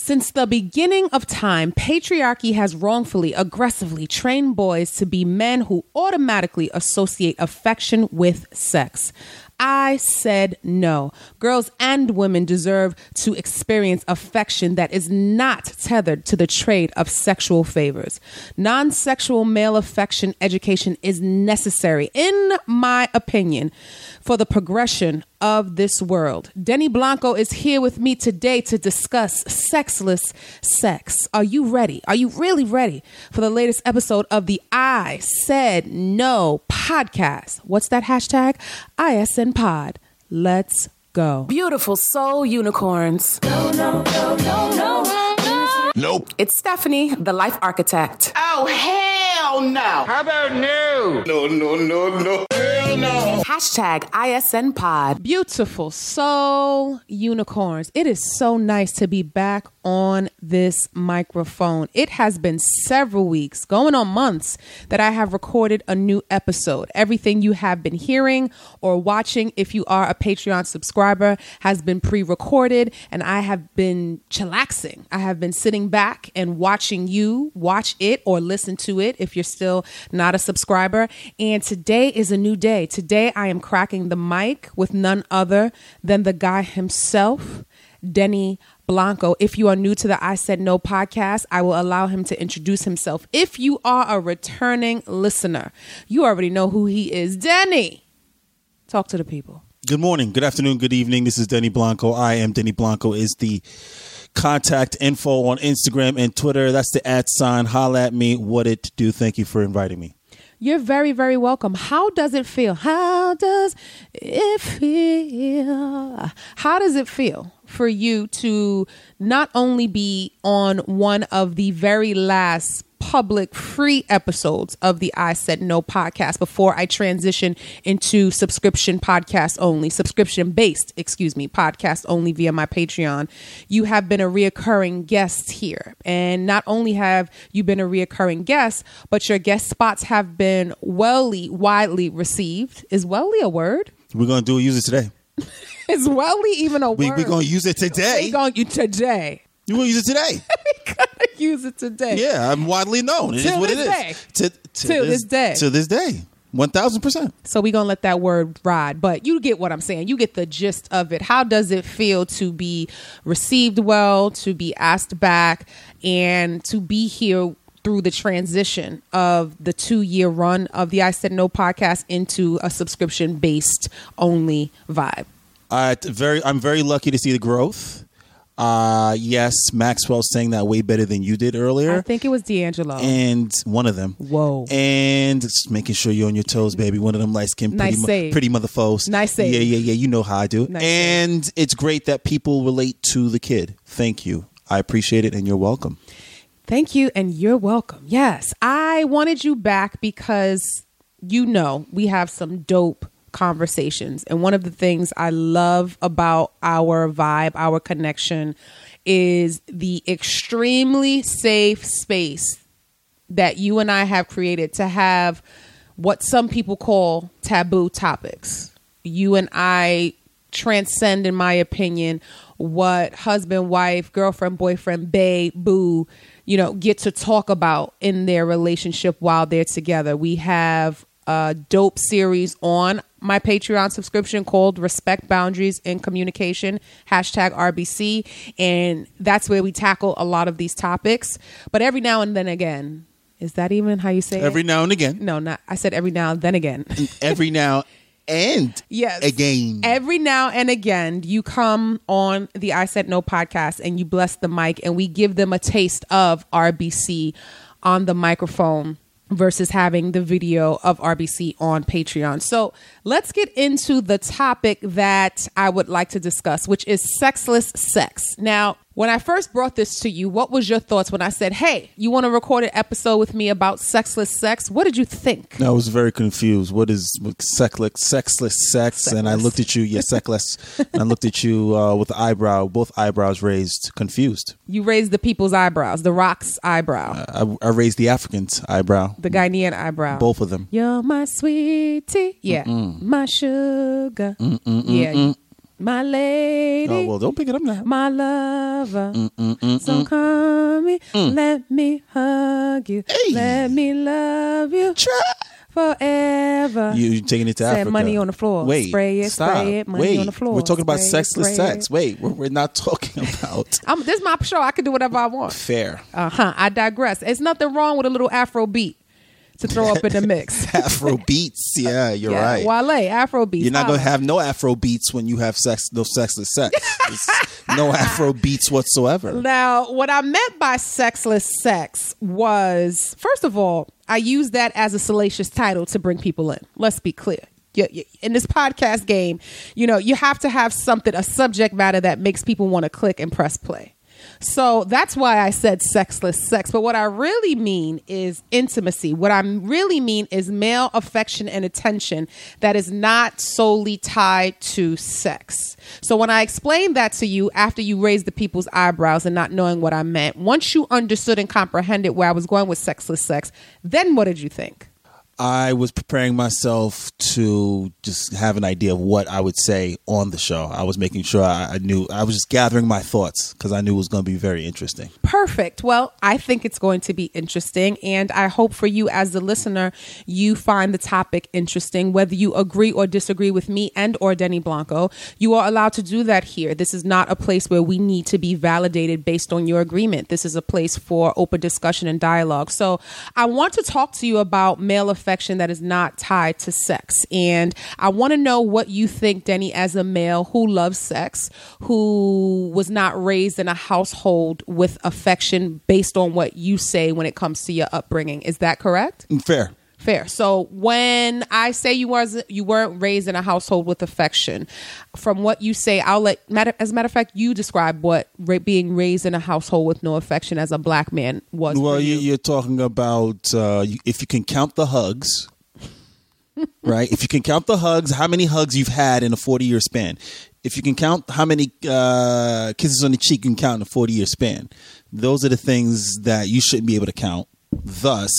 Since the beginning of time, patriarchy has wrongfully, aggressively trained boys to be men who automatically associate affection with sex. I said no. Girls and women deserve to experience affection that is not tethered to the trade of sexual favors. Non sexual male affection education is necessary, in my opinion, for the progression of this world. Denny Blanco is here with me today to discuss sexless sex. Are you ready? Are you really ready for the latest episode of the I Said No podcast? What's that hashtag? ISN Pod. Let's go. Beautiful soul unicorns. No, no, no, no, no. Nope. It's Stephanie, the life architect. Oh, hell no. How about no? No, no, no, no. Hell Hashtag ISN Pod. Beautiful soul unicorns. It is so nice to be back on this microphone. It has been several weeks, going on months, that I have recorded a new episode. Everything you have been hearing or watching, if you are a Patreon subscriber, has been pre recorded, and I have been chillaxing. I have been sitting back and watching you watch it or listen to it if you're still not a subscriber. And today is a new day. Today I am cracking the mic with none other than the guy himself, Denny Blanco. If you are new to the I Said No podcast, I will allow him to introduce himself. If you are a returning listener, you already know who he is. Denny, talk to the people. Good morning, good afternoon, good evening. This is Denny Blanco. I am Denny Blanco. Is the contact info on Instagram and Twitter. That's the at sign. Holla at me. What it do? Thank you for inviting me. You're very, very welcome. How does it feel? How does it feel? How does it feel for you to not only be on one of the very last public free episodes of the I Said No podcast before I transition into subscription podcast only, subscription based, excuse me, podcast only via my Patreon. You have been a reoccurring guest here. And not only have you been a reoccurring guest, but your guest spots have been wellly, widely received. Is wellly a word? We're gonna do it. Use it today. Is wellly even a We word? We're gonna use it today. We're gonna use it today. You gonna use it today? Gonna use it today. yeah, I'm widely known. It is what it this is. day. To, Till this day. To this day. One thousand percent. So we're gonna let that word ride. But you get what I'm saying. You get the gist of it. How does it feel to be received well, to be asked back, and to be here through the transition of the two year run of the I Said No podcast into a subscription based only vibe? Uh, very, I'm very lucky to see the growth. Uh, yes, Maxwell sang that way better than you did earlier. I think it was D'Angelo. and one of them. Whoa. And just making sure you're on your toes, baby. One of them light skinned Nice pretty, mo- pretty mother foes. Nice save. Yeah, yeah, yeah. You know how I do. Nice and it's great that people relate to the kid. Thank you. I appreciate it, and you're welcome. Thank you, and you're welcome. Yes, I wanted you back because you know we have some dope conversations. And one of the things I love about our vibe, our connection, is the extremely safe space that you and I have created to have what some people call taboo topics. You and I transcend, in my opinion, what husband, wife, girlfriend, boyfriend, bae, boo, you know, get to talk about in their relationship while they're together. We have a dope series on my Patreon subscription called Respect Boundaries in Communication, hashtag RBC. And that's where we tackle a lot of these topics. But every now and then again, is that even how you say it Every it? now and again. No, not I said every now and then again. Every now and yes. again. Every now and again, you come on the I Said No podcast and you bless the mic, and we give them a taste of RBC on the microphone versus having the video of RBC on Patreon. So let's get into the topic that I would like to discuss, which is sexless sex. Now, when I first brought this to you, what was your thoughts when I said, "Hey, you want to record an episode with me about sexless sex?" What did you think? I was very confused. What is sexless, sexless sex? And I looked at you, yeah, sexless. and I looked at you uh, with the eyebrow, both eyebrows raised, confused. You raised the people's eyebrows, the rock's eyebrow, I, I raised the African's eyebrow, the Ghanaian eyebrow. both of them. You're my sweetie, yeah, my sugar, yeah. My lady. Oh well, don't pick it up now. my lover. Mm, so come me, let me hug you, Hey. let me love you forever. You taking it to Said Africa? money on the floor. Wait, Spray it, stop. spray it, money Wait, on the floor. We're talking about it, sexless sex. it. Wait, we're, we're not talking about I'm, this is my show. I can do whatever I want. fair Uh huh. I digress. It's nothing wrong with a little Afro beat to throw up in the mix. Afro beats. Yeah, you're yeah, right. Wale, Afro beats. You're not gonna have no Afro beats when you have sex, no sexless sex. No Afro beats whatsoever. Now, what I meant by sexless sex was, first of all, I use that as a salacious title to bring people in. Let's be clear. In this podcast game, you know, you have to have something, a subject matter that makes people want to click and press play. So that's why I said sexless sex. But what I really mean is intimacy. What I really mean is male affection and attention that is not solely tied to sex. So when I explained that to you after you raised the people's eyebrows and not knowing what I meant, once you understood and comprehended where I was going with sexless sex, then what did you think? I was preparing myself to just have an idea of what I would say on the show. I was making sure I, I knew. I was just gathering my thoughts because I knew it was going to be very interesting. Perfect. Well, I think it's going to be interesting. And I hope for you as the listener, you find the topic interesting, whether you agree or disagree with me and or Denny Blanco. You are allowed to do that here. This is not a place where we need to be validated based on your agreement. This is a place for open discussion and dialogue. So I want to talk to you about male that is not tied to sex. And I want to know what you think, Denny, as a male who loves sex, who was not raised in a household with affection based on what you say when it comes to your upbringing. Is that correct? Fair. Fair. So when I say you was you weren't raised in a household with affection, from what you say, I'll let matter as a matter of fact, you describe what ra- being raised in a household with no affection as a black man was. Well, for you, you. you're talking about uh, if you can count the hugs, right? If you can count the hugs, how many hugs you've had in a 40 year span? If you can count how many uh, kisses on the cheek you can count in a 40 year span, those are the things that you shouldn't be able to count. Thus,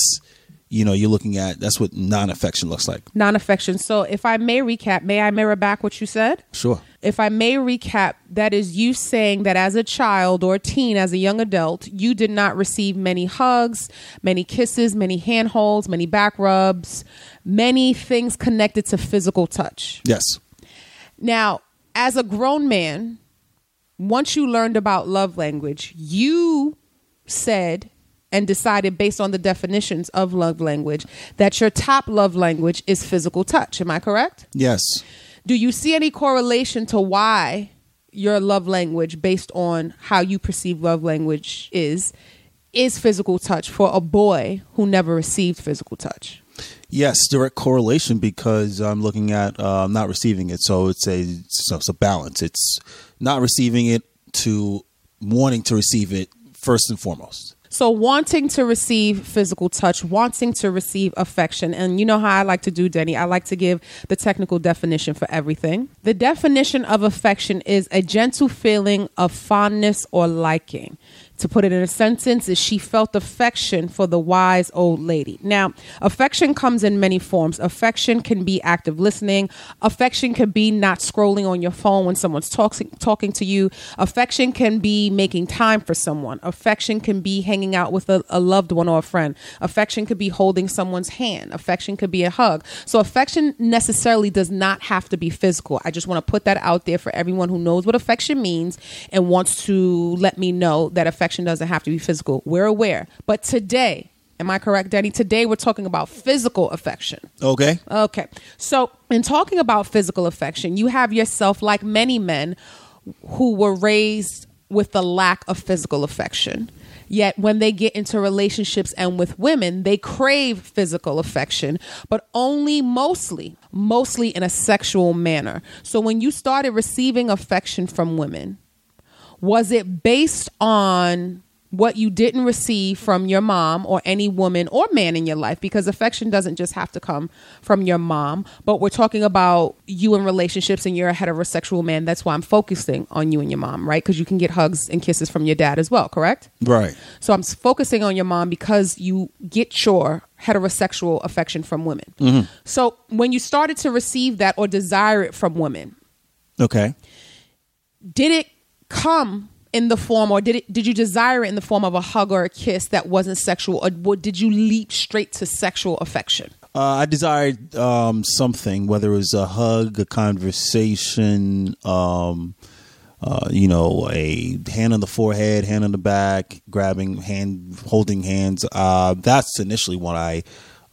you know, you're looking at that's what non affection looks like. non-affection. So if I may recap, may I mirror back what you said? Sure. If I may recap, that is you saying that as a child or teen, as a young adult, you did not receive many hugs, many kisses, many handholds, many back rubs, many things connected to physical touch. Yes. Now, as a grown man, once you learned about love language, you said and decided based on the definitions of love language that your top love language is physical touch. Am I correct? Yes. Do you see any correlation to why your love language, based on how you perceive love language, is is physical touch for a boy who never received physical touch? Yes, direct correlation because I'm looking at uh, not receiving it. So it's a so it's a balance. It's not receiving it to wanting to receive it first and foremost. So, wanting to receive physical touch, wanting to receive affection, and you know how I like to do, Denny? I like to give the technical definition for everything. The definition of affection is a gentle feeling of fondness or liking. To put it in a sentence, is she felt affection for the wise old lady. Now, affection comes in many forms. Affection can be active listening. Affection can be not scrolling on your phone when someone's talking talking to you. Affection can be making time for someone. Affection can be hanging out with a, a loved one or a friend. Affection could be holding someone's hand. Affection could be a hug. So affection necessarily does not have to be physical. I just want to put that out there for everyone who knows what affection means and wants to let me know that affection doesn't have to be physical. We're aware. But today, am I correct, Danny? Today we're talking about physical affection. Okay. Okay. So, in talking about physical affection, you have yourself, like many men who were raised with the lack of physical affection. Yet, when they get into relationships and with women, they crave physical affection, but only mostly, mostly in a sexual manner. So, when you started receiving affection from women, was it based on what you didn't receive from your mom or any woman or man in your life? Because affection doesn't just have to come from your mom but we're talking about you in relationships and you're a heterosexual man. That's why i'm focusing on you and your mom right? Because you can get hugs and kisses from your dad as well correct? Right. so i'm focusing on your mom because you get your heterosexual affection from women. Mm-hmm. So when you started to receive that or desire it from women Okay. did it come in the form or did it did you desire it in the form of a hug or a kiss that wasn't sexual or did you leap straight to sexual affection Uh, I desired um, something, whether it was a hug, a conversation, um, uh, you know, a hand on the forehead, hand on the back, grabbing hand, holding hands. Uh, that's initially what I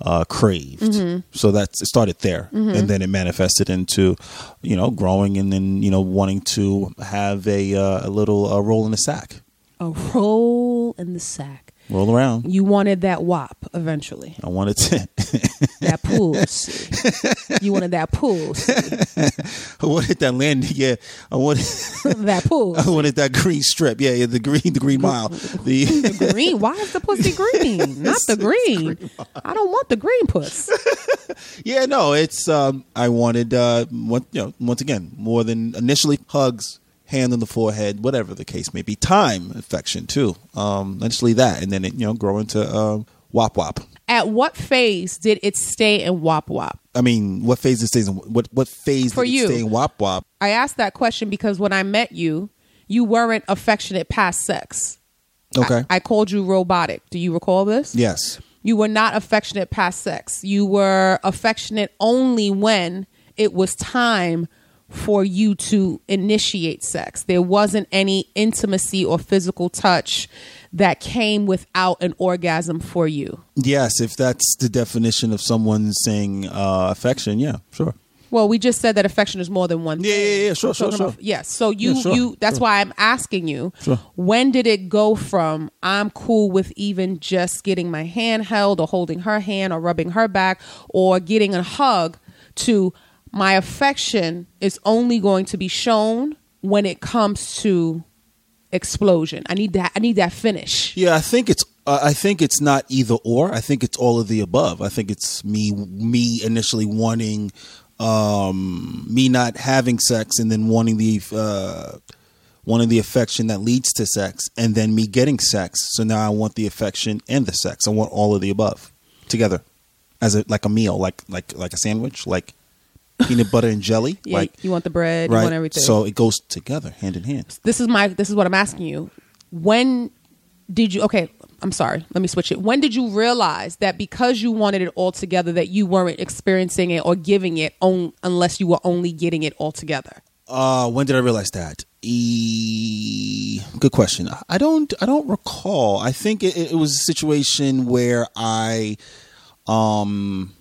uh, craved. So that's it started there, and then it manifested into, you know, growing and then you know wanting to have a uh, a little uh, roll in the sack, a roll in the sack roll around. you wanted that wop eventually I wanted to. that pussy you wanted that pussy I wanted that land. Yeah, I wanted. that pool. I wanted that green strip. Yeah, yeah, the green, the green mile. The the green why is the pussy green not the green i don't want the green puss yeah, no, it's. Um, I wanted. Uh, one, you know, once again, more than initially hugs, hand on the forehead, whatever the case may be. Time affection too. Um, initially that, and then it, you know, grow into um, wop wop. at what phase did it stay in wop wop I mean, what phase it stays in? What what phase For did it you. stay in wop wop? I asked that question because when I met you, you weren't affectionate past sex. Okay. I, I called you robotic. Do you recall this? yes. You were not affectionate past sex. You were affectionate only when it was time for you to initiate sex. There wasn't any intimacy or physical touch that came without an orgasm for you. Yes, if that's the definition of someone saying uh, affection, yeah, sure. Well, we just said that affection is more than one Yeah, thing. yeah, yeah, sure, sure, sure. yes. So you, Yeah, sure, you. That's sure. why I'm asking you. Sure. When did it go from I'm cool with even just getting my hand held or holding her hand or rubbing her back or getting a hug to my affection is only going to be shown when it comes to explosion. I need that. I need that finish. Yeah, I think it's uh, I think it's not either or. I think it's all of the above. I think it's me me initially wanting um me not having sex and then wanting the uh wanting the affection that leads to sex and then me getting sex. So now I want the affection and the sex. I want all of the above together as a like a meal, like like like a sandwich, like peanut butter and jelly, Yeah, like you want the bread. You right. want everything. So it goes together, hand in hand. this is my this is what I'm asking you. When did you okay, I'm sorry, let me switch it. When did you realize that because you wanted it all together that you weren't experiencing it or giving it on, unless you were only getting it all together? Uh, when did I realize that? E- good question. I don't. I don't recall. I think it, it was a situation where I, um,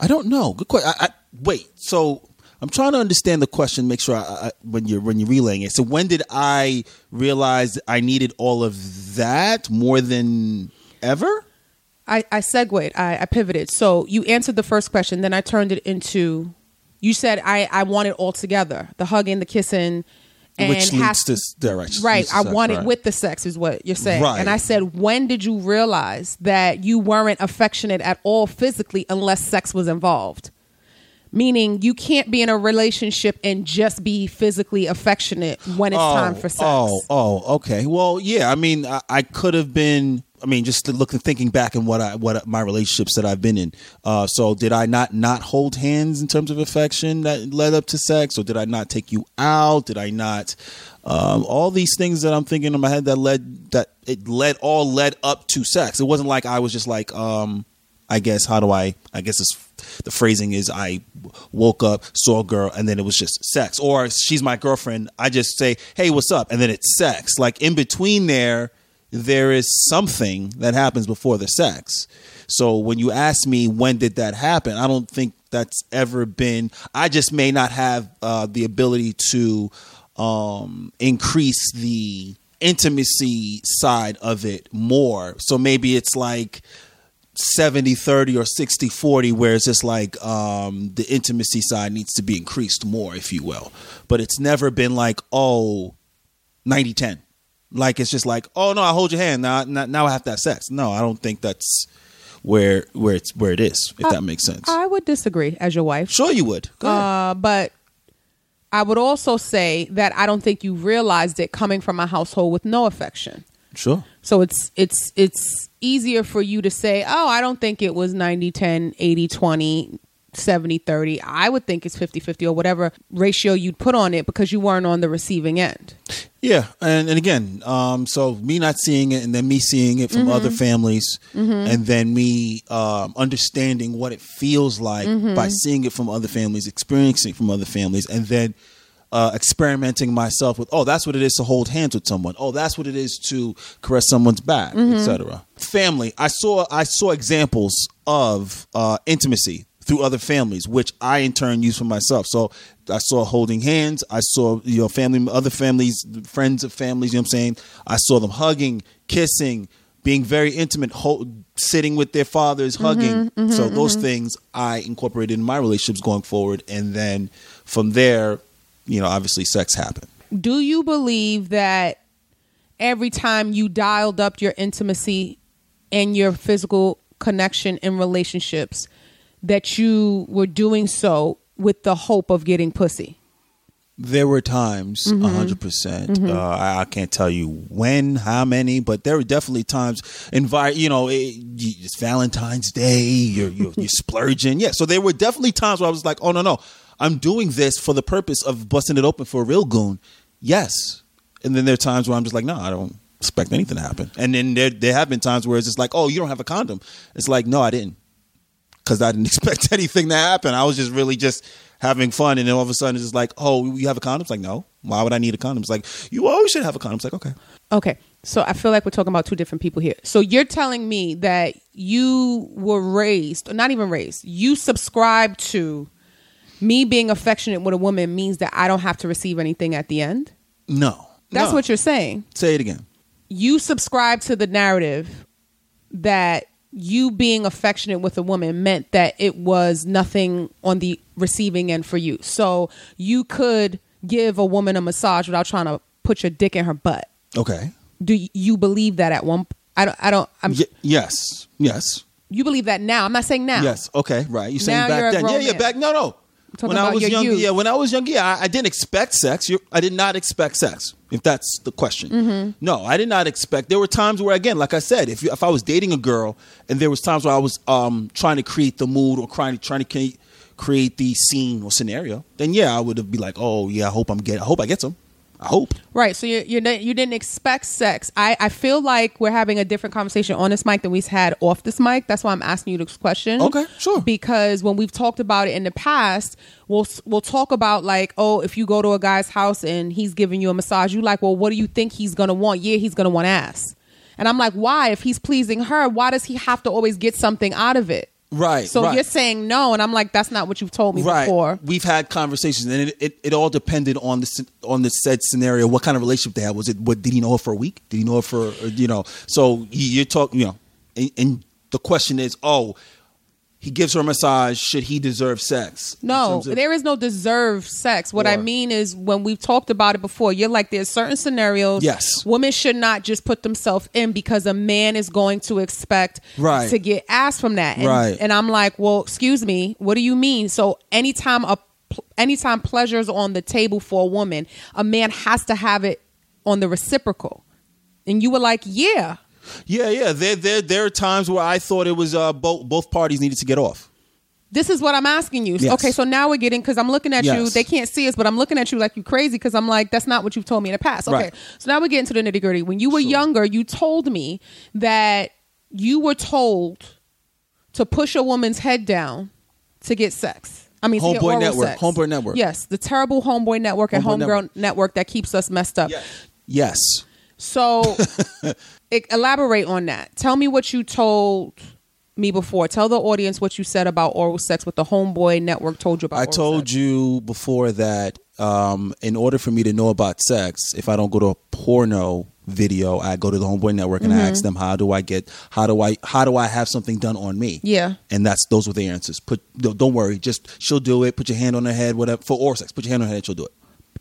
I don't know. Good question. I, I, wait. So I'm trying to understand the question. Make sure I, I, when you're when you're relaying it. So when did I realize I needed all of that more than ever? I, I segued, I, I pivoted. So you answered the first question, then I turned it into you said I, I want it all together. The hugging, the kissing, and Which leads has to direction. Right. I want it with the sex, is what you're saying. Right. And I said, when did you realize that you weren't affectionate at all physically unless sex was involved? Meaning you can't be in a relationship and just be physically affectionate when it's time for sex. Oh, oh, okay. Well, yeah. I mean, I, I could have been. I mean, just looking, thinking back and what I, what my relationships that I've been in. Uh, so, did I not not hold hands in terms of affection that led up to sex, or did I not take you out? Did I not? Um, all these things that I'm thinking in my head that led that it led all led up to sex. It wasn't like I was just like, um, I guess how do I? I guess it's the phrasing is I woke up, saw a girl, and then it was just sex. Or she's my girlfriend. I just say, hey, what's up? And then it's sex. Like in between there, there is something that happens before the sex. So when you ask me when did that happen, I don't think that's ever been. I just may not have uh, the ability to um, increase the intimacy side of it more. So maybe it's like 70 30 or 60 40 where it's just like um the intimacy side needs to be increased more if you will but it's never been like oh 90 10 like it's just like oh no i hold your hand now now, now i have to have sex no i don't think that's where where it's where it is if that makes sense I would disagree as your wife. sure you would. Uh, but I would also say that I don't think you realized it coming from a household with no affection. Sure So it's it's it's easier for you to say, "Oh, I don't think it was 90 10, 80 20, 70 30. I would think it's 50 50 or whatever ratio you'd put on it because you weren't on the receiving end. Yeah, and and again, um, so me not seeing it, and then me seeing it from other families, and then me um, understanding what it feels like by seeing it from other families, experiencing it from other families, and then uh, experimenting myself with, oh, that's what it is to hold hands with someone. Oh, that's what it is to caress someone's back, etc. Family. I saw I saw examples of uh, intimacy through other families, which I in turn use for myself. So I saw holding hands. I saw you know family, other families, friends of families. You know what I'm saying? I saw them hugging, kissing, being very intimate, hold, sitting with their fathers, hugging. so those things I incorporated in my relationships going forward, and then from there, you know, obviously sex happened. Do you believe that every time you dialed up your intimacy and your physical connection in relationships, that you were doing so with the hope of getting pussy? There were times, a Mm-hmm. 100 percent. Uh, I, I can't tell you when, how many, but there were definitely times. Invite, you know, it, it's Valentine's Day. You're, you're you're splurging, yeah. So there were definitely times where I was like, oh no no, I'm doing this for the purpose of busting it open for a real goon. Yes, and then there are times where I'm just like, no, I don't expect anything to happen. And then there there have been times where it's just like, oh, you don't have a condom. It's like, no, I didn't because I didn't expect anything to happen. I was just really just having fun, and then all of a sudden it's just like, oh, you have a condom? It's like, no. Why would I need a condom? It's like, you always should have a condom. It's like, okay. Okay. So I feel like we're talking about two different people here. So you're telling me that you were raised, or not even raised, you subscribe to me being affectionate with a woman means that I don't have to receive anything at the end? No. That's No. what you're saying. Say it again. You subscribe to the narrative that you being affectionate with a woman meant that it was nothing on the receiving end for you. So you could give a woman a massage without trying to put your dick in her butt. Okay. Do you believe that at one? I don't. I don't. I'm. Y- yes. Yes. You believe that now? I'm not saying now. Yes. Okay. Right. You're saying Now back you're then? Yeah. Yeah. Back. No. No. When I was younger, youth. yeah. When I was younger, yeah, I, I didn't expect sex. You, I did not expect sex. If that's the question, Mm-hmm. no, I did not expect. There were times where, again, like I said, if you, if I was dating a girl and there was times where I was um, trying to create the mood or trying trying to create, create the scene or scenario, then yeah, I would have be like, oh yeah, I hope I'm get, I hope I get some. I hope. Right. So you you you didn't expect sex. I I feel like we're having a different conversation on this mic than we've had off this mic. That's why I'm asking you this question. Okay, sure. Because when we've talked about it in the past, we'll we'll talk about like, oh, if you go to a guy's house and he's giving you a massage, you like, well, what do you think he's gonna want? Yeah, he's gonna want ass. And I'm like, why? If he's pleasing her, why does he have to always get something out of it? Right, So right. you're saying no, and I'm like, that's not what you've told me right. before. We've had conversations, and it, it, it all depended on the on the said scenario. What kind of relationship they had? Was it? What did he know her for a week? Did he know her for uh, you know? So you- you're talking, you know, and, and the question is, oh, he gives her a massage. Should he deserve sex? No, of- there is no deserve sex. What I mean is when we've talked about it before, you're like there's certain scenarios Yes. women should not just put themselves in because a man is going to expect Right. to get ass from that. And, Right. and I'm like, well, excuse me, what do you mean? So anytime a anytime pleasure's on the table for a woman, a man has to have it on the reciprocal. And you were like, yeah. Yeah, yeah. There, there, there are times where I thought it was uh, both both parties needed to get off. This is what I'm asking you. Yes. Okay, so now we're getting because I'm looking at you. They can't see us, but I'm looking at you like you crazy because I'm like, that's not what you've told me in the past. Okay, Right. so now we're getting to the nitty gritty. When you were Sure. younger, you told me that you were told to push a woman's head down to get sex. I mean, Homeboy Network. sex. Homeboy Network. Yes, the terrible homeboy network and Homeboy homegirl Network. network that keeps us messed up. Yes. yes. So, elaborate on that. Tell me what you told me before. Tell the audience what you said about oral sex. What the Homeboy Network told you about. I told sex. you before that um, in order for me to know about sex, if I don't go to a porno video, I go to the Homeboy Network and I ask Mm-hmm. them how do I get how do I how do I have something done on me? Yeah. and that's those were the answers. Put don't don't worry, just she'll do it. Put your hand on her head, whatever for oral sex. Put your hand on her head, she'll do it.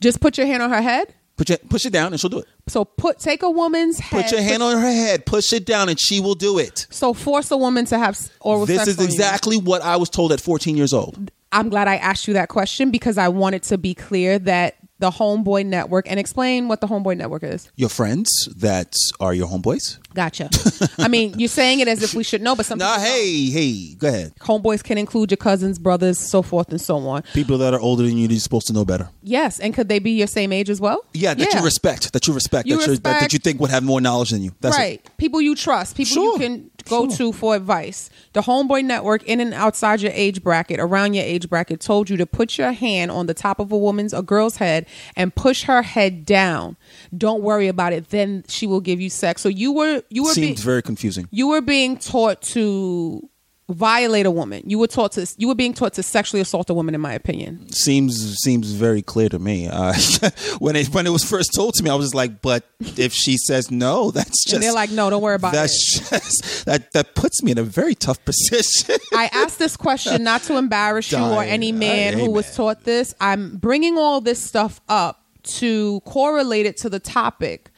Just put your hand on her head. Put your push it down and she'll do it. So put take a woman's head. Put your hand on her head, push it down, and she will do it. So force a woman to have oral This is on you. exactly what I was told at 14 years old. I'm glad I asked you that question because I wanted to be clear that the Homeboy Network and explain what the Homeboy Network is. Your friends that are your homeboys Gotcha. I mean, you're saying it as if we should know, but some Nah, hey, hey, go ahead. homeboys can include your cousins, brothers, so forth and so on. People that are older than you, you're supposed to know better. Yes, and could they be your same age as well? Yeah, that you respect, that you respect, You that, you that, that you think would have more knowledge than you. That's right. it. People you trust, people Sure. you can go Sure. to for advice. The Homeboy Network, in and outside your age bracket, around your age bracket, told you to put your hand on the top of a woman's, a girl's head, and push her head down. Don't worry about it. Then she will give you sex. So you were you were Seems be- very confusing. you were being taught to violate a woman. You were taught to you were being taught to sexually assault a woman. In my opinion, Seems seems very clear to me. Uh, when it when it was first told to me, I was just like, "But if she says no, that's just." and they're like, "No, don't worry about it." just that that puts me in a very tough position. I asked this question not to embarrass you or any man who was taught this. I'm bringing all this stuff up to correlate it to the topic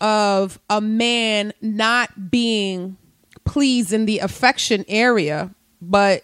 of a man not being pleased in the affection area, but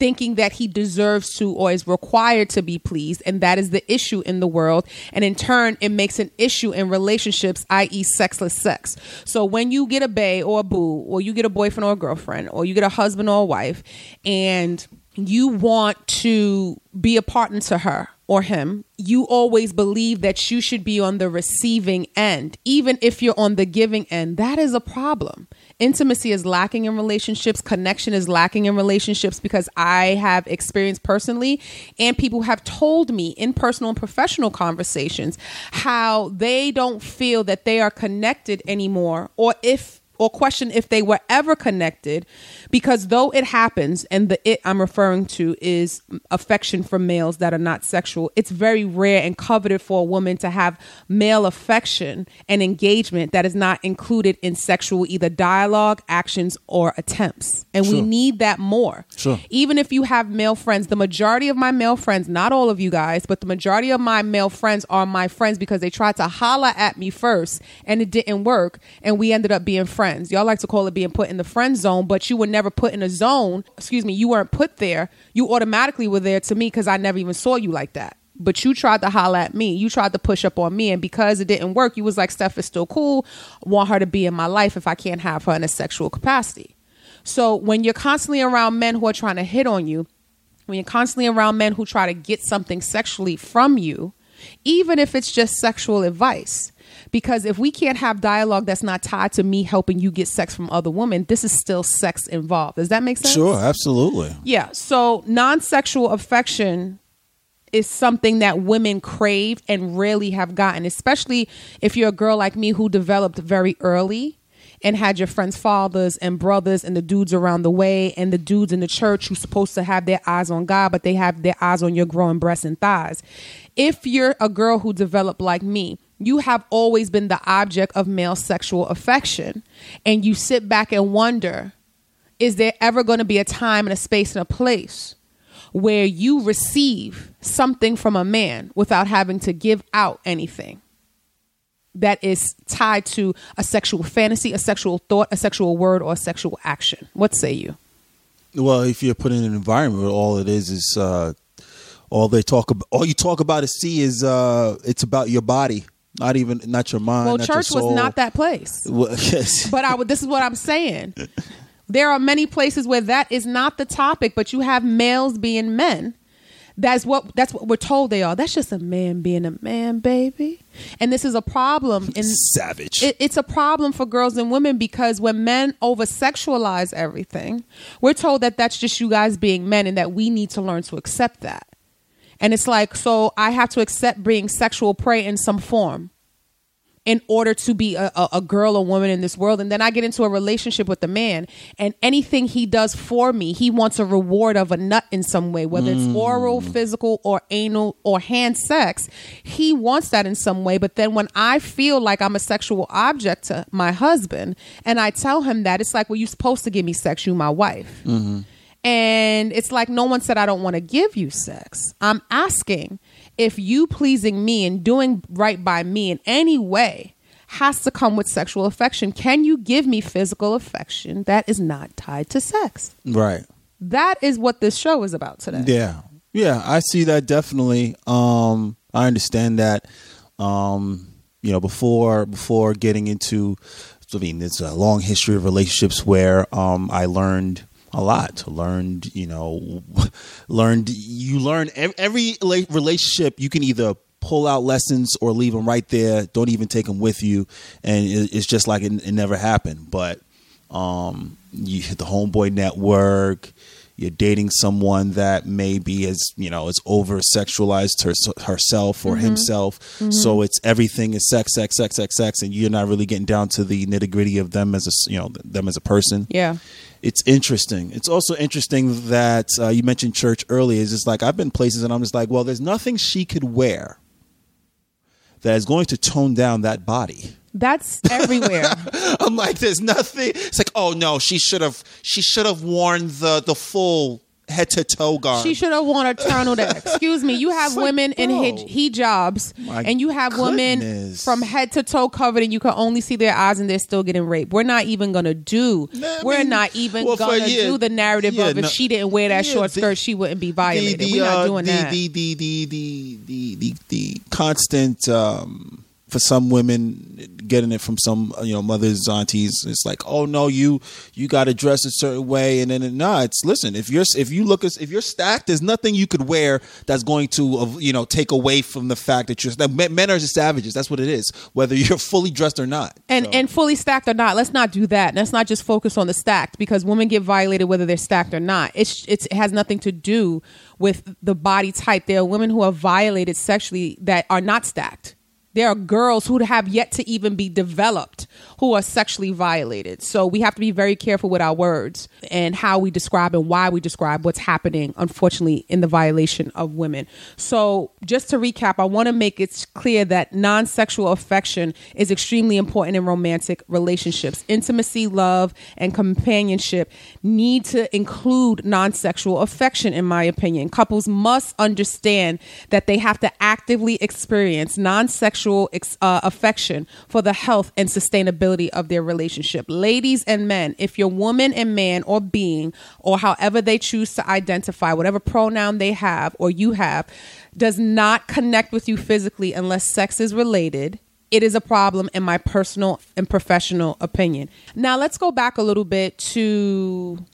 thinking that he deserves to or is required to be pleased and that is the issue in the world and in turn it makes an issue in relationships i.e sexless sex so when you get a bae or a boo or you get a boyfriend or a girlfriend or you get a husband or a wife and you want to be a partner to her or him, you always believe that you should be on the receiving end, even if you're on the giving end. That is a problem. Intimacy is lacking in relationships, connection is lacking in relationships because I have experienced personally, and people have told me in personal and professional conversations how they don't feel that they are connected anymore, or if or question if they were ever connected because though it happens and the it I'm referring to is affection from males that are not sexual it's very rare and coveted for a woman to have male affection and engagement that is not included in sexual either dialogue actions or attempts. And we need that more. Sure. even if you have male friends the majority of my male friends not all of you guys but the majority of my male friends are my friends because they tried to holla at me first and it didn't work and we ended up being friends y'all like to call it being put in the friend zone but you were never put in a zone. Excuse me you weren't put there. You automatically were there to me because i never even saw you like that. But you tried to holla at me. You tried to push up on me. And because it didn't work you was like steph is still cool. Want her to be in my life if i can't have her in a sexual capacity. So when you're constantly around men who are trying to hit on you, when you're constantly around men who try to get something sexually from you, even if it's just sexual advice, because if we can't have dialogue that's not tied to me helping you get sex from other women, this is still sex involved. Does that make sense? Sure, absolutely. Yeah. So non sexual affection is something that women crave and rarely have gotten, especially if you're a girl like me who developed very early and had your friends' fathers and brothers and the dudes around the way and the dudes in the church who's supposed to have their eyes on God, but they have their eyes on your growing breasts and thighs. If you're a girl who developed like me, you have always been the object of male sexual affection, and you sit back and wonder is there ever going to be a time and a space and a place where you receive something from a man without having to give out anything that is tied to a sexual fantasy, a sexual thought, a sexual word, or a sexual action? What say you? Well, if you're put in an environment where all it is is uh, all they talk about, all you talk about is see is uh, it's about your body, not even not your mind. Well, not your church was not that place. Well, yes. But I would. This is what I'm saying. There are many places where that is not the topic, but you have males being men. That's what that's what we're told they are. That's just a man being a man, baby. And this is a problem in savage. it, it's a problem for girls and women because when men over sexualize everything, we're told that that's just you guys being men and that we need to learn to accept that. And it's like, so I have to accept being sexual prey in some form in order to be a, a, a girl or woman in this world. And then I get into a relationship with the man, and anything he does for me, he wants a reward of a nut in some way, whether it's mm. oral, physical, or anal, or hand sex. He wants that in some way. But then when I feel like I'm a sexual object to my husband, and I tell him that, it's like, well, you're supposed to give me sex, you my wife. Mm-hmm. And it's like no one said I don't want to give you sex. I'm asking if you pleasing me and doing right by me in any way has to come with sexual affection. Can you give me physical affection that is not tied to sex? right. That is what this show is about today. Yeah. Yeah, I see that definitely. Um I understand that um you know before before getting into I mean, it's a long history of relationships where um, I learned a lot. Learned, you know, learned. You learn every relationship. You can either pull out lessons or leave them right there. Don't even take them with you, and it's just like it, it never happened. But um, you hit the homeboy network. You're dating someone that maybe is, you know, is over sexualized her, herself or himself. So it's everything is sex, sex, sex, sex, sex, and you're not really getting down to the nitty gritty of them as a, you know, them as a person Yeah. It's interesting. It's also interesting that uh, you mentioned church earlier. It's just like I've been places and I'm just like, well, there's nothing she could wear that is going to tone down that body. That's everywhere. I'm like, there's nothing. It's like, oh no, she should have. She should have worn the the full head to toe garb. She should have worn a turtleneck. Excuse me. You have like, women in bro. hij- hijabs, My and you have women from head to toe covered, and you can only see their eyes, and they're still getting raped. We're not even gonna do. Nah, we're mean, not even well, gonna yeah, do the narrative yeah, of if no- she didn't wear that yeah, short the- skirt, she wouldn't be violated. the, we're not uh, doing the, that. The, the, the, the, the, the, the constant um, for some women getting it from some you know mothers aunties it's like oh no you you got to dress a certain way and then no it's listen if you're if you look as if you're stacked there's nothing you could wear that's going to uh, you know take away from the fact that you're that men men are just savages that's what it is whether you're fully dressed or not and So- and fully stacked or not, let's not do that. Let's not just focus on the stacked because women get violated whether they're stacked or not. It's, it's it has nothing to do with the body type. There are women who are violated sexually that are not stacked. There are girls who have yet to even be developed who are sexually violated. So we have to be very careful with our words and how we describe and why we describe what's happening, unfortunately, in the violation of women. So just to recap, I want to make it clear that non sexual affection is extremely important in romantic relationships. Intimacy, love, and companionship need to include non sexual affection, in my opinion. Couples must understand that they have to actively experience non sexual uh, affection for the health and sustainability of their relationship. Ladies and men, if your woman and man or being, or however they choose to identify, whatever pronoun they have or you have, does not connect with you physically unless sex is related, it is a problem in my personal and professional opinion. Now, let's go back a little bit to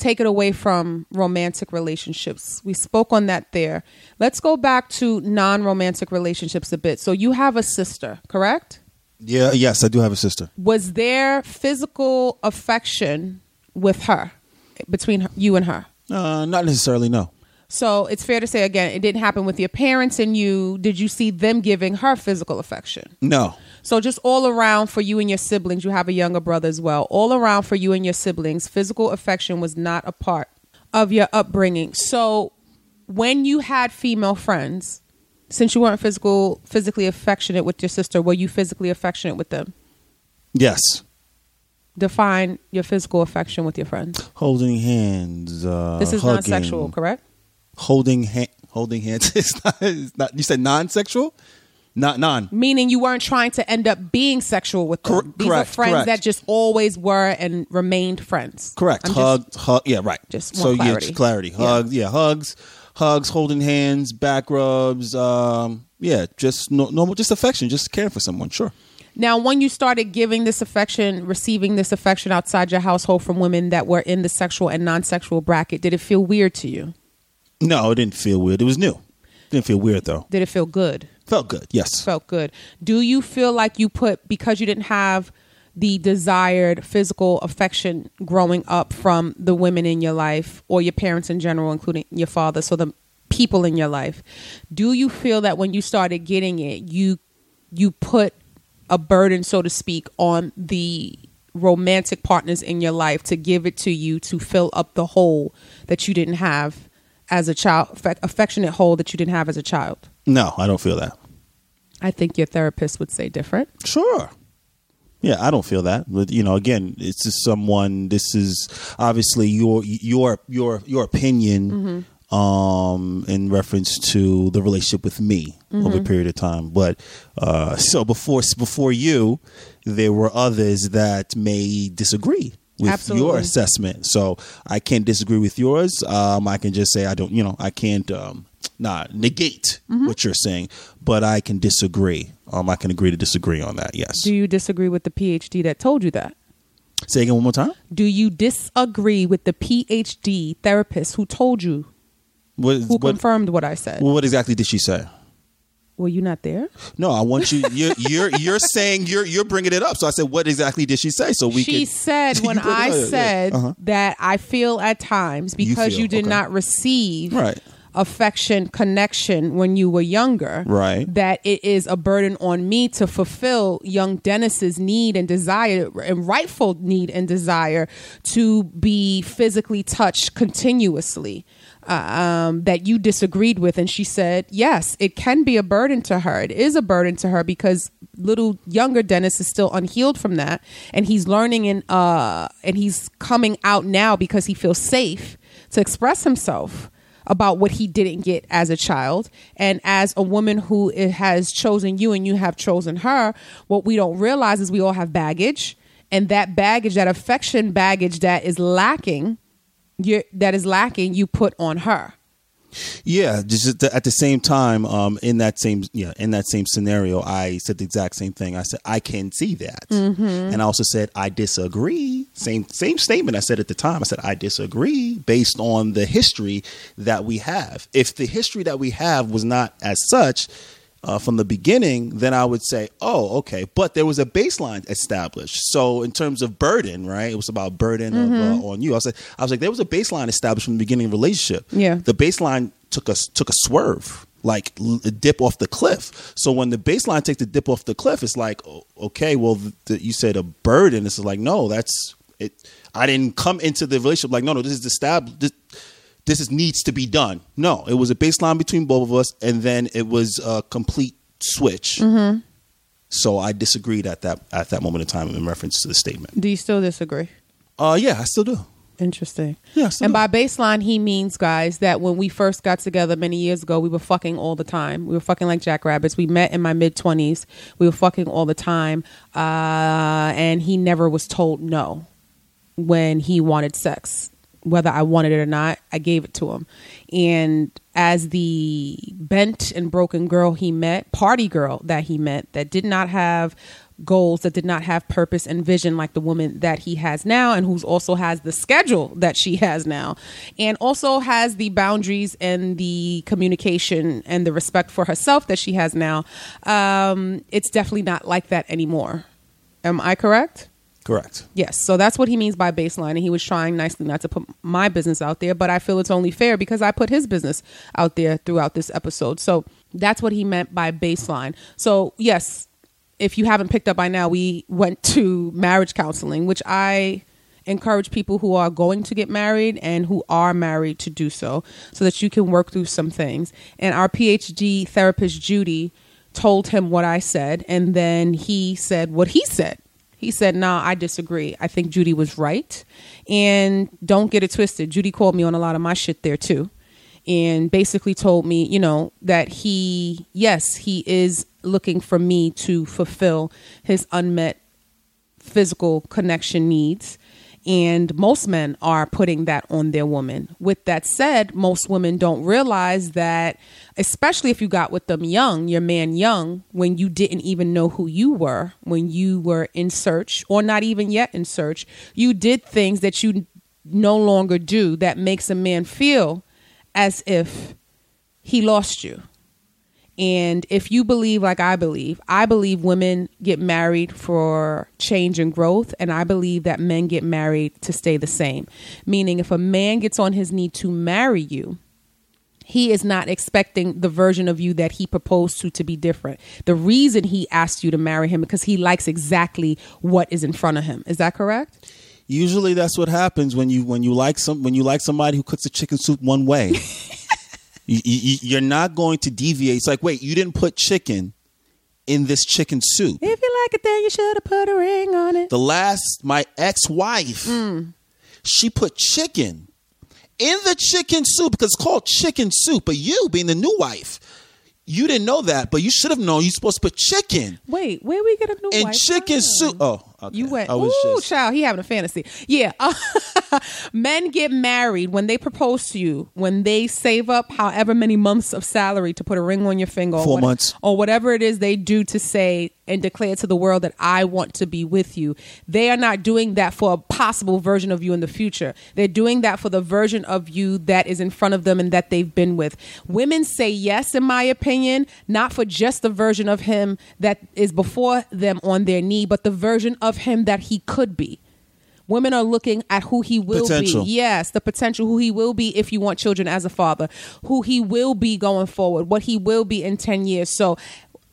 take it away from romantic relationships. We spoke on that there. Let's go back to non romantic relationships a bit. So, you have a sister, correct? yeah yes i do have a sister Was there physical affection with her between her, you and her? uh, not necessarily no So it's fair to say again, it didn't happen with your parents and you. Did you see them giving her physical affection? no So just all around for you and your siblings, you have a younger brother as well. All around for you and your siblings, physical affection was not a part of your upbringing. So when you had female friends, since you weren't physical physically affectionate with your sister, were you physically affectionate with them? yes Define your physical affection with your friends. holding hands uh This is non-sexual, correct? holding hand, holding hands. It's not, it's not. You said non-sexual, not non. Meaning you weren't trying to end up being sexual with them. Cor- These correct, are friends correct. that just always were and remained friends. Correct. I'm hug, just- hug. Yeah, right. just so yeah, clarity. just clarity. Yeah. Hugs. Yeah, hugs, hugs, holding hands, back rubs. Um, yeah, just no, normal, just affection, just caring for someone. Sure. Now, when you started giving this affection, receiving this affection outside your household from women that were in the sexual and non-sexual bracket, did it feel weird to you? No, it didn't feel weird. It was new. Didn't feel weird though. Did it feel good? Felt good. Yes. Felt good. Do you feel like you put because you didn't have the desired physical affection growing up from the women in your life or your parents in general, including your father, so the people in your life, do you feel that when you started getting it, you you put a burden, so to speak, on the romantic partners in your life to give it to you to fill up the hole that you didn't have as a child, affectionate hole that you didn't have as a child? No, I don't feel that. I think your therapist would say different. Sure. Yeah, I don't feel that. But you know, again, it's just someone. This is obviously your your your your opinion um in reference to the relationship with me over a period of time. But uh so before before you, there were others that may disagree with Absolutely. your assessment. So I can't disagree with yours. Um I can just say I don't. You know, I can't um not negate Mm-hmm. what you're saying, but I can disagree. Um, I can agree to disagree on that. Yes. Do you disagree with the PhD that told you that? Say it again one more time. Do you disagree with the PhD therapist who told you, What, who what, confirmed what I said? Well, what exactly did she say? Were you not there? No, I want you. You're you're you're saying you're you're bringing it up. So I said, what exactly did she say? So we she could. said when I yeah, yeah. said Uh-huh. that I feel at times because you, feel, did okay. not receive Right. Affection, connection when you were younger, Right. That it is a burden on me to fulfill young Dennis's need and desire and rightful need and desire to be physically touched continuously. Uh, um, that you disagreed with, and she said, "Yes, it can be a burden to her. It is a burden to her because little younger Dennis is still unhealed from that, and he's learning and uh, and he's coming out now because he feels safe to express himself." About what he didn't get as a child. And as a woman who has chosen you and you have chosen her, what we don't realize is we all have baggage. And that baggage, that affection baggage that is lacking, that is lacking, you put on her. Yeah, just at the, same time, um, in that same yeah, in that same scenario, I said the exact same thing. I said I can see that, Mm-hmm. and I also said I disagree. Same same statement I said at the time. I said I disagree based on the history that we have. If the history that we have was not as such. Uh, from the beginning, then I would say, oh, okay. But there was a baseline established. So in terms of burden, right? It was about burden of, uh, on you. I was like, I was like, there was a baseline established from the beginning of the relationship Yeah. the baseline took us took a swerve, like dip off the cliff. So when the baseline takes the dip off the cliff, it's like, okay, well, the, you said a burden. It's like, no, that's it. I didn't come into the relationship like, no, no, this is established. This, is needs to be done. No, it was a baseline between both of us, and then it was a complete switch. So I disagreed at that at that moment in time in reference to the statement. Do you still disagree? Uh, yeah, I still do. Interesting. Yeah, and do. by baseline, he means, guys, that when we first got together many years ago, we were fucking all the time. We were fucking like jackrabbits. We met in my mid 20s. We were fucking all the time. Uh, and he never was told no when he wanted sex. Whether I wanted it or not, I gave it to him. And as the bent and broken girl he met, party girl that he met, that did not have goals, that did not have purpose and vision like the woman that he has now, and who's also has the schedule that she has now, and also has the boundaries and the communication and the respect for herself that she has now. Um, it's definitely not like that anymore. Am I correct? Correct. Yes, so that's what he means by baseline, and he was trying nicely not to put my business out there, but I feel it's only fair because I put his business out there throughout this episode. So that's what he meant by baseline. So yes, if you haven't picked up by now, we went to marriage counseling, which I encourage people who are going to get married and who are married to do so, so that you can work through some things. And our PhD therapist Judy told him what I said, and then he said what he said. He said, "Nah, I disagree. I think Judy was right, and don't get it twisted. Judy called me on a lot of my shit there too, and basically told me, you know, that he, yes, he is looking for me to fulfill his unmet physical connection needs." And most men are putting that on their woman. With that said, most women don't realize that, especially if you got with them young, your man young, when you didn't even know who you were, when you were in search or not even yet in search, you did things that you no longer do that makes a man feel as if he lost you. And if you believe like I believe, I believe women get married for change and growth, and I believe that men get married to stay the same. Meaning, if a man gets on his knee to marry you, he is not expecting the version of you that he proposed to to be different. The reason he asked you to marry him because he likes exactly what is in front of him. Is that correct? Usually, that's what happens when you when you like some when you like somebody who cooks a chicken soup one way. you, you, you're not going to deviate. It's like, wait, you didn't put chicken in this chicken soup. If you like it, then you should have put a ring on it. The last, my ex-wife, mm. she put chicken in the chicken soup because it's called chicken soup. But you, being the new wife, you didn't know that, but you should have known. You're supposed to put chicken Wait, where we get a new in wife chicken from? soup. Oh, Okay. You went, I was ooh, just- child, he having a fantasy. Yeah. Men get married when they propose to you, when they save up however many months of salary to put a ring on your finger. or Four months. Or whatever it is they do to say and declare to the world that I want to be with you. They are not doing that for a possible version of you in the future. They're doing that for the version of you that is in front of them and that they've been with. Women say yes, in my opinion, not for just the version of him that is before them on their knee, but the version of him that he could be. Women are looking at who he will Potential. be. Yes, the potential, who he will be if you want children as a father, who he will be going forward, what he will be in 10 years. So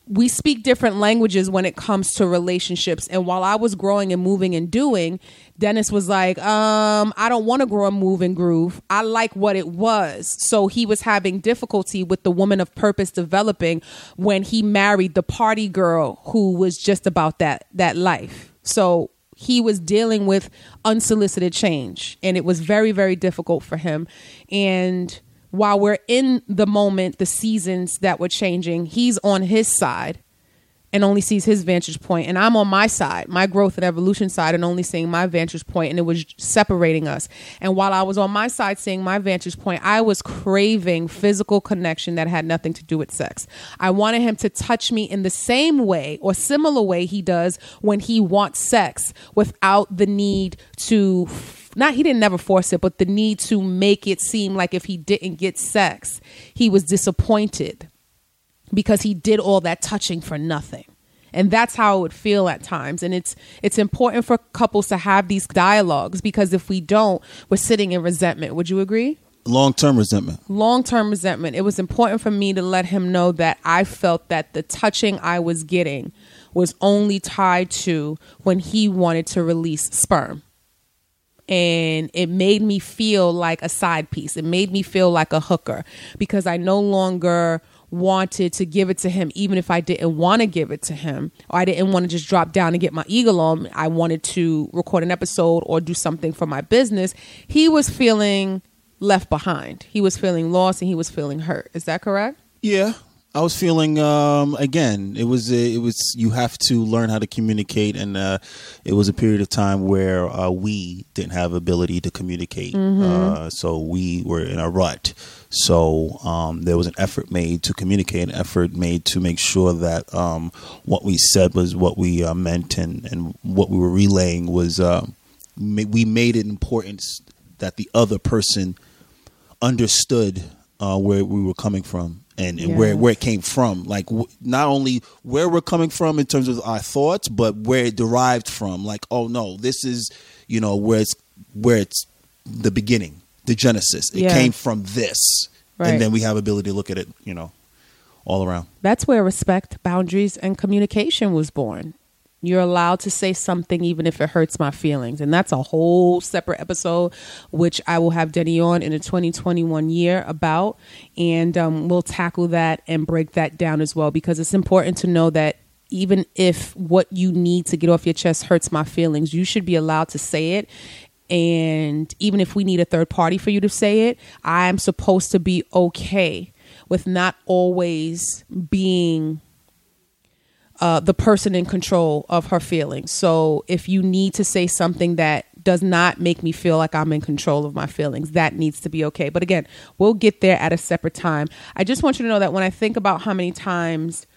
we speak different languages when it comes to relationships. And while I was growing and moving and doing, Dennis was like, um, I don't want to grow and move and groove. I like what it was. So he was having difficulty with the woman of purpose developing when he married the party girl who was just about that that life. So he was dealing with unsolicited change and it was very very difficult for him. And while we're in the moment the seasons that were changing he's on his side and only sees his vantage point. And i'm on my side my growth and evolution side and only seeing my vantage point and it was separating us. And while i was on my side seeing my vantage point i was craving physical connection that had nothing to do with sex. I wanted him to touch me in the same way or similar way he does when he wants sex without the need to not he didn't never force it but the need to make it seem like if he didn't get sex he was disappointed because he did all that touching for nothing. And that's how it would feel at times. And it's it's important for couples to have these dialogues because if we don't we're sitting in resentment. Would you agree? Long term resentment. long-term resentment. It was important for me to let him know that i felt that the touching i was getting was only tied to when he wanted to release sperm. And it made me feel like a side piece. It made me feel like a hooker because I no longer wanted to give it to him even if I didn't want to give it to him or I didn't want to just drop down and get my eagle on. I wanted to record an episode or do something for my business. He was feeling left behind. He was feeling lost and he was feeling hurt. Is that correct? Yeah, I was feeling um, again. It was it was you have to learn how to communicate, and uh, it was a period of time where uh, we didn't have ability to communicate, uh, so we were in a rut. So um, there was an effort made to communicate, an effort made to make sure that um, what we said was what we uh, meant, and and what we were relaying was uh, we made it important that the other person understood uh, where we were coming from and, and where Yes. where it came from. Like w- not only where we're coming from in terms of our thoughts, but where it derived from. Like oh no, this is you know where it's where it's the beginning, the genesis. It Yeah. came from this, Right. and then we have ability to look at it. You know, all around. That's where respect, boundaries, and communication was born. You're allowed to say something even if it hurts my feelings. And that's a whole separate episode, which I will have Denny on in the 2021 year about. And um, we'll tackle that and break that down as well because it's important to know that even if what you need to get off your chest hurts my feelings, you should be allowed to say it. And even if we need a third party for you to say it, I'm supposed to be okay with not always being uh, the person in control of her feelings. So if you need to say something that does not make me feel like I'm in control of my feelings, that needs to be okay. But again, we'll get there at a separate time. I just want you to know that when I think about how many times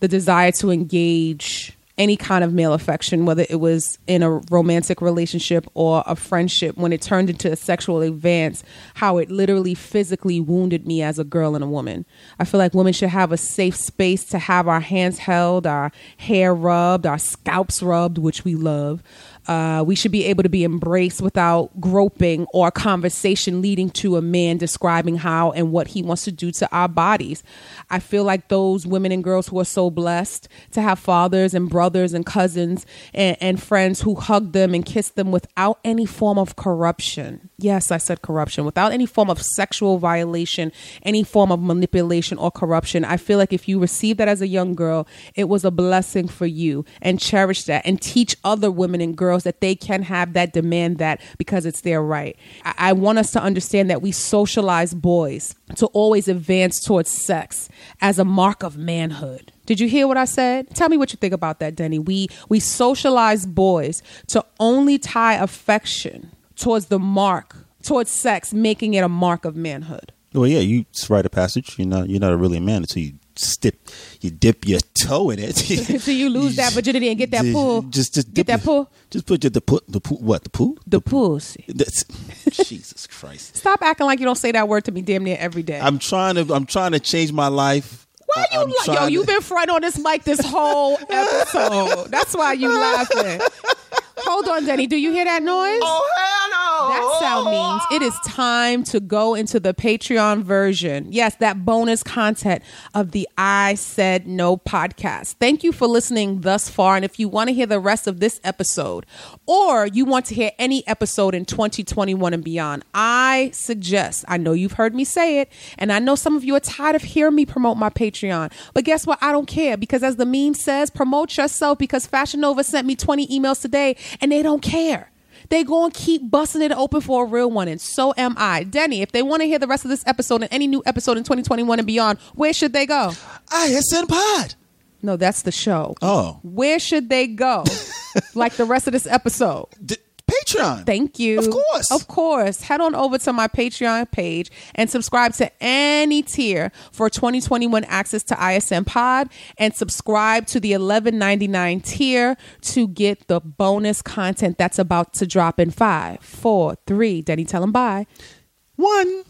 the desire to engage any kind of male affection, whether it was in a romantic relationship or a friendship, when it turned into a sexual advance, how it literally physically wounded me as a girl and a woman. I feel like women should have a safe space to have our hands held, our hair rubbed, our scalps rubbed, which we love. Uh, we should be able to be embraced without groping or conversation leading to a man describing how and what he wants to do to our bodies. I feel like those women and girls who are so blessed to have fathers and brothers and cousins and, and friends who hug them and kiss them without any form of corruption. Yes, I said corruption. Without any form of sexual violation, any form of manipulation or corruption. I feel like if you receive that as a young girl, it was a blessing for you and cherish that and teach other women and girls that they can have that, demand that because it's their right. I, I want us to understand that we socialize boys to always advance towards sex as a mark of manhood. Did you hear what I said? Tell me what you think about that, Denny. We we socialize boys to only tie affection towards the mark, towards sex, making it a mark of manhood. Well, yeah, you rite a passage. You're not you're not a really a man until you dip you dip your toe in it. so you lose that virginity and get that pull. Just just get that pull. Just put your, the put the pool what the pool The pussy. That's, Jesus Christ. Stop acting like you don't say that word to me damn near every day. I'm trying to I'm trying to change my life. why I- you like, yo? You've been front on this mic this whole episode. That's why you laughing. Hold on, Denny. Do you hear that noise? Oh, hell no. That sound oh. means it is time to go into the Patreon version. Yes, that bonus content of the I Said No podcast. Thank you for listening thus far. And if you want to hear the rest of this episode, or you want to hear any episode in 2021 and beyond, I suggest, I know you've heard me say it, and I know some of you are tired of hearing me promote my Patreon. But guess what? I don't care because as the meme says, promote yourself because Fashion Nova sent me 20 emails today and they don't care. They going to keep busting it open for a real one, and so am I. Denny, if they want to hear the rest of this episode and any new episode in 2021 and beyond, where should they go? Ah, ISN Pod. No, that's the show. Oh. Where should they go? like the rest of this episode. D- Patreon. Thank you. Of course. Of course. Head on over to my Patreon page and subscribe to any tier for 2021 access to ISN Pod and subscribe to the 11.99 tier to get the bonus content that's about to drop in five, four, three. Denny, tell them bye. One.